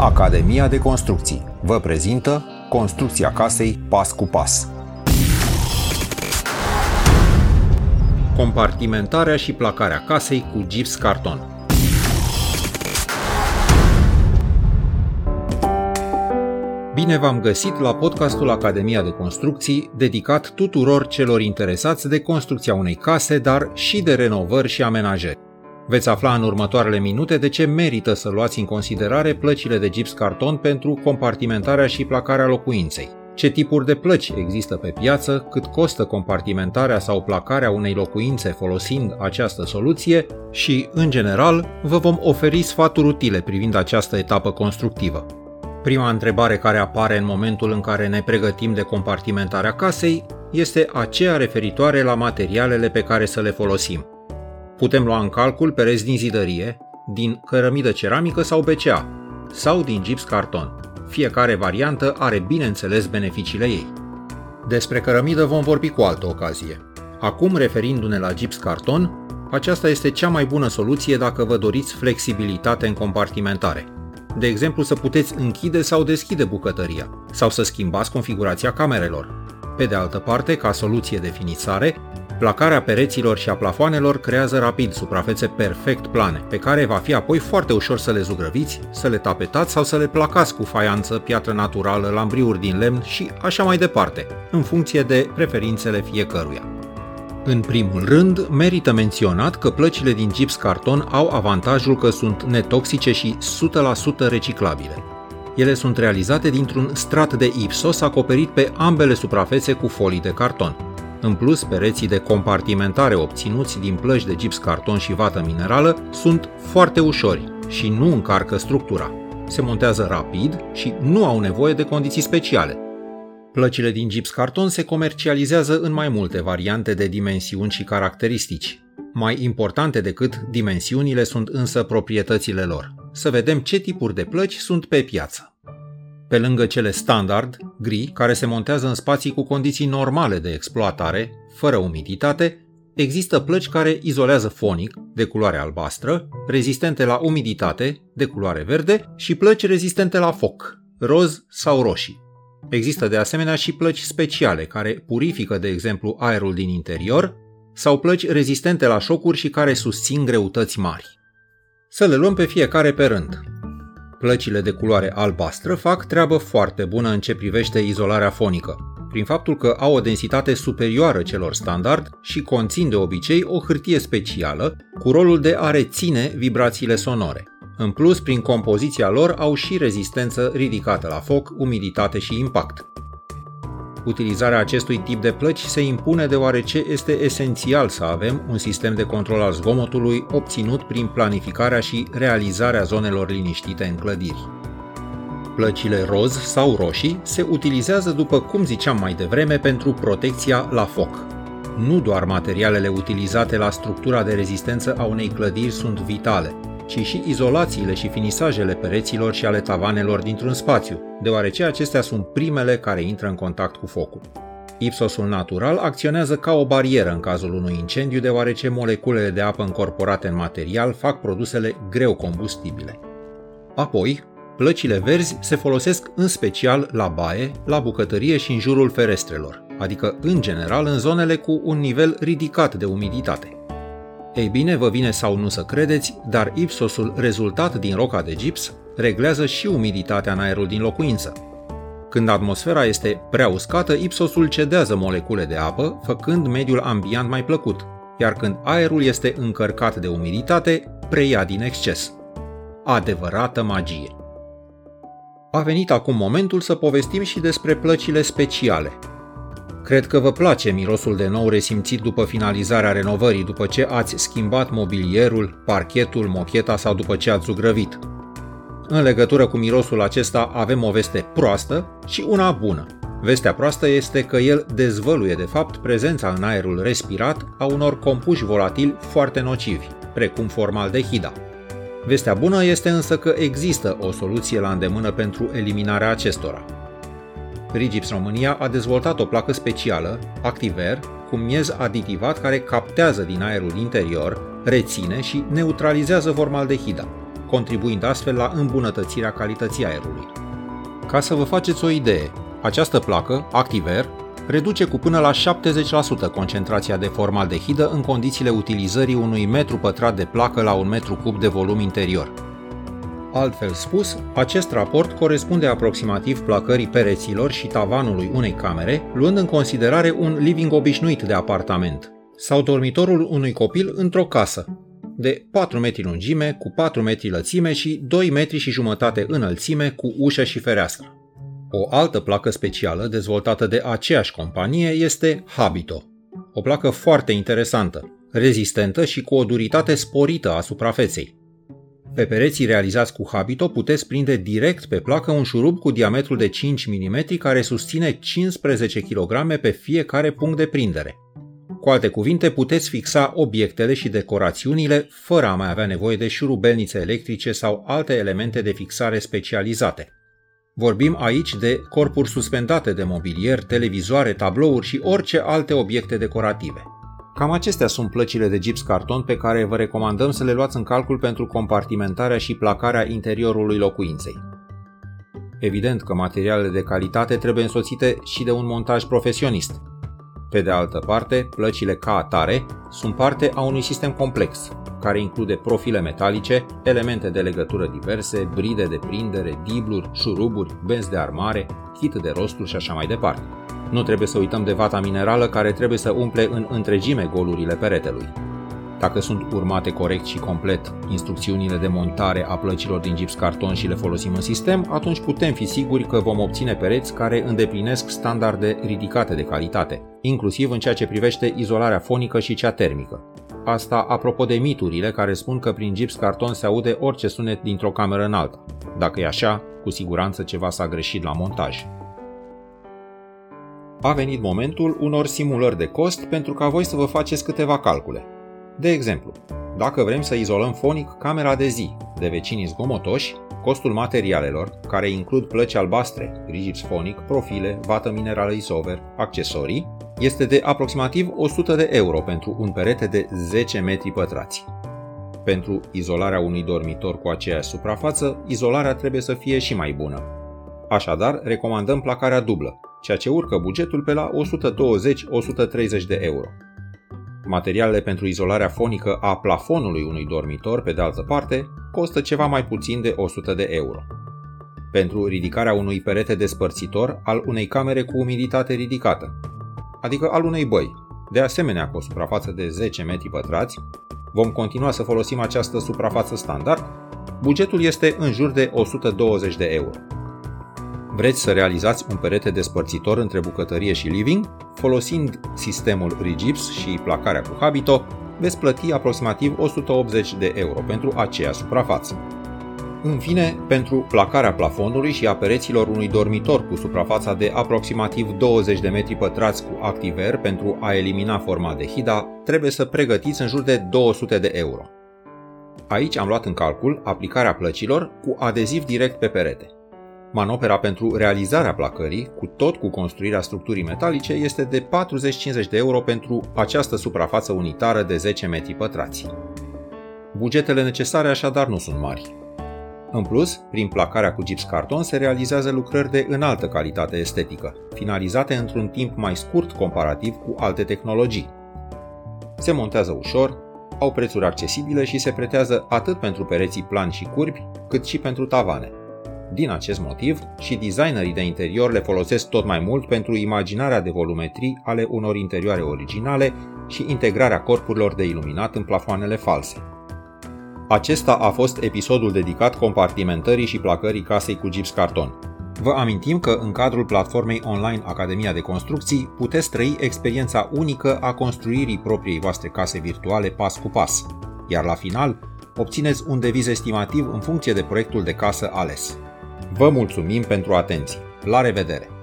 Academia de Construcții vă prezintă construcția casei pas cu pas. Compartimentarea și placarea casei cu gips carton. Bine v-am găsit la podcastul Academia de Construcții, dedicat tuturor celor interesați de construcția unei case, dar și de renovări și amenajări. Veți afla în următoarele minute de ce merită să luați în considerare plăcile de gips carton pentru compartimentarea și placarea locuinței. Ce tipuri de plăci există pe piață, cât costă compartimentarea sau placarea unei locuințe folosind această soluție și, în general, vă vom oferi sfaturi utile privind această etapă constructivă. Prima întrebare care apare în momentul în care ne pregătim de compartimentarea casei este aceea referitoare la materialele pe care să le folosim. Putem lua în calcul pereți din zidărie, din cărămidă ceramică sau BCA, sau din gips carton. Fiecare variantă are bineînțeles beneficiile ei. Despre cărămidă vom vorbi cu altă ocazie. Acum, referindu-ne la gips carton, aceasta este cea mai bună soluție dacă vă doriți flexibilitate în compartimentare. De exemplu, să puteți închide sau deschide bucătăria, sau să schimbați configurația camerelor. Pe de altă parte, ca soluție de finisare, Placarea pereților și a plafoanelor creează rapid suprafețe perfect plane, pe care va fi apoi foarte ușor să le zugrăviți, să le tapetați sau să le placați cu faianță, piatră naturală, lambriuri din lemn și așa mai departe, în funcție de preferințele fiecăruia. În primul rând, merită menționat că plăcile din gips carton au avantajul că sunt netoxice și 100% reciclabile. Ele sunt realizate dintr-un strat de ipsos acoperit pe ambele suprafețe cu folii de carton. În plus, pereții de compartimentare obținuți din plăci de gips carton și vată minerală sunt foarte ușori și nu încarcă structura. Se montează rapid și nu au nevoie de condiții speciale. Plăcile din gips carton se comercializează în mai multe variante de dimensiuni și caracteristici. Mai importante decât dimensiunile sunt însă proprietățile lor. Să vedem ce tipuri de plăci sunt pe piață. Pe lângă cele standard, gri, care se montează în spații cu condiții normale de exploatare, fără umiditate, există plăci care izolează fonic, de culoare albastră, rezistente la umiditate, de culoare verde, și plăci rezistente la foc, roz sau roșii. Există de asemenea și plăci speciale care purifică, de exemplu, aerul din interior, sau plăci rezistente la șocuri și care susțin greutăți mari. Să le luăm pe fiecare pe rând. Plăcile de culoare albastră fac treabă foarte bună în ce privește izolarea fonică, prin faptul că au o densitate superioară celor standard și conțin de obicei o hârtie specială cu rolul de a reține vibrațiile sonore. În plus, prin compoziția lor au și rezistență ridicată la foc, umiditate și impact. Utilizarea acestui tip de plăci se impune deoarece este esențial să avem un sistem de control al zgomotului obținut prin planificarea și realizarea zonelor liniștite în clădiri. Plăcile roz sau roșii se utilizează, după cum ziceam mai devreme, pentru protecția la foc. Nu doar materialele utilizate la structura de rezistență a unei clădiri sunt vitale, ci și izolațiile și finisajele pereților și ale tavanelor dintr-un spațiu, deoarece acestea sunt primele care intră în contact cu focul. Ipsosul natural acționează ca o barieră în cazul unui incendiu, deoarece moleculele de apă încorporate în material fac produsele greu combustibile. Apoi, plăcile verzi se folosesc în special la baie, la bucătărie și în jurul ferestrelor, adică în general în zonele cu un nivel ridicat de umiditate. Ei bine, vă vine sau nu să credeți, dar ipsosul rezultat din roca de gips reglează și umiditatea în aerul din locuință. Când atmosfera este prea uscată, ipsosul cedează molecule de apă, făcând mediul ambient mai plăcut, iar când aerul este încărcat de umiditate, preia din exces. Adevărată magie! A venit acum momentul să povestim și despre plăcile speciale, Cred că vă place mirosul de nou resimțit după finalizarea renovării, după ce ați schimbat mobilierul, parchetul, mocheta sau după ce ați zugrăvit. În legătură cu mirosul acesta avem o veste proastă și una bună. Vestea proastă este că el dezvăluie de fapt prezența în aerul respirat a unor compuși volatili foarte nocivi, precum formaldehida. Vestea bună este însă că există o soluție la îndemână pentru eliminarea acestora. Rigips România a dezvoltat o placă specială, Activer, cu miez aditivat care captează din aerul interior, reține și neutralizează formaldehida. contribuind astfel la îmbunătățirea calității aerului. Ca să vă faceți o idee, această placă, Activer, reduce cu până la 70% concentrația de formaldehidă în condițiile utilizării unui metru pătrat de placă la un metru cub de volum interior. Altfel spus, acest raport corespunde aproximativ placării pereților și tavanului unei camere, luând în considerare un living obișnuit de apartament sau dormitorul unui copil într-o casă, de 4 metri lungime, cu 4 metri lățime și 2 metri și jumătate înălțime cu ușă și fereastră. O altă placă specială dezvoltată de aceeași companie este Habito, o placă foarte interesantă, rezistentă și cu o duritate sporită a suprafeței. Pe pereții realizați cu Habito puteți prinde direct pe placă un șurub cu diametrul de 5 mm care susține 15 kg pe fiecare punct de prindere. Cu alte cuvinte, puteți fixa obiectele și decorațiunile fără a mai avea nevoie de șurubelnițe electrice sau alte elemente de fixare specializate. Vorbim aici de corpuri suspendate de mobilier, televizoare, tablouri și orice alte obiecte decorative. Cam acestea sunt plăcile de gips carton pe care vă recomandăm să le luați în calcul pentru compartimentarea și placarea interiorului locuinței. Evident că materialele de calitate trebuie însoțite și de un montaj profesionist. Pe de altă parte, plăcile ca atare sunt parte a unui sistem complex, care include profile metalice, elemente de legătură diverse, bride de prindere, dibluri, șuruburi, benzi de armare, kit de rosturi și așa mai departe. Nu trebuie să uităm de vata minerală care trebuie să umple în întregime golurile peretelui. Dacă sunt urmate corect și complet instrucțiunile de montare a plăcilor din gips carton și le folosim în sistem, atunci putem fi siguri că vom obține pereți care îndeplinesc standarde ridicate de calitate, inclusiv în ceea ce privește izolarea fonică și cea termică. Asta apropo de miturile care spun că prin gips carton se aude orice sunet dintr-o cameră în alta. Dacă e așa, cu siguranță ceva s-a greșit la montaj. A venit momentul unor simulări de cost pentru ca voi să vă faceți câteva calcule. De exemplu, dacă vrem să izolăm fonic camera de zi de vecinii zgomotoși, costul materialelor, care includ plăci albastre, rigips fonic, profile, vată minerală isover, accesorii, este de aproximativ 100 de euro pentru un perete de 10 metri pătrați. Pentru izolarea unui dormitor cu aceeași suprafață, izolarea trebuie să fie și mai bună. Așadar, recomandăm placarea dublă, ceea ce urcă bugetul pe la 120-130 de euro. Materialele pentru izolarea fonică a plafonului unui dormitor, pe de altă parte, costă ceva mai puțin de 100 de euro. Pentru ridicarea unui perete despărțitor al unei camere cu umiditate ridicată, adică al unei băi, de asemenea cu o suprafață de 10 metri pătrați, vom continua să folosim această suprafață standard, bugetul este în jur de 120 de euro. Vreți să realizați un perete despărțitor între bucătărie și living? Folosind sistemul Rigips și placarea cu Habito, veți plăti aproximativ 180 de euro pentru aceea suprafață. În fine, pentru placarea plafonului și a pereților unui dormitor cu suprafața de aproximativ 20 de metri pătrați cu activer pentru a elimina forma de hida, trebuie să pregătiți în jur de 200 de euro. Aici am luat în calcul aplicarea plăcilor cu adeziv direct pe perete. Manopera pentru realizarea placării, cu tot cu construirea structurii metalice, este de 40-50 de euro pentru această suprafață unitară de 10 metri pătrați. Bugetele necesare așadar nu sunt mari. În plus, prin placarea cu gips carton se realizează lucrări de înaltă calitate estetică, finalizate într-un timp mai scurt comparativ cu alte tehnologii. Se montează ușor, au prețuri accesibile și se pretează atât pentru pereții plani și curbi, cât și pentru tavane. Din acest motiv, și designerii de interior le folosesc tot mai mult pentru imaginarea de volumetrii ale unor interioare originale și integrarea corpurilor de iluminat în plafoanele false. Acesta a fost episodul dedicat compartimentării și placării casei cu gips carton. Vă amintim că în cadrul platformei online Academia de Construcții puteți trăi experiența unică a construirii propriei voastre case virtuale pas cu pas, iar la final obțineți un deviz estimativ în funcție de proiectul de casă ales. Vă mulțumim pentru atenție! La revedere!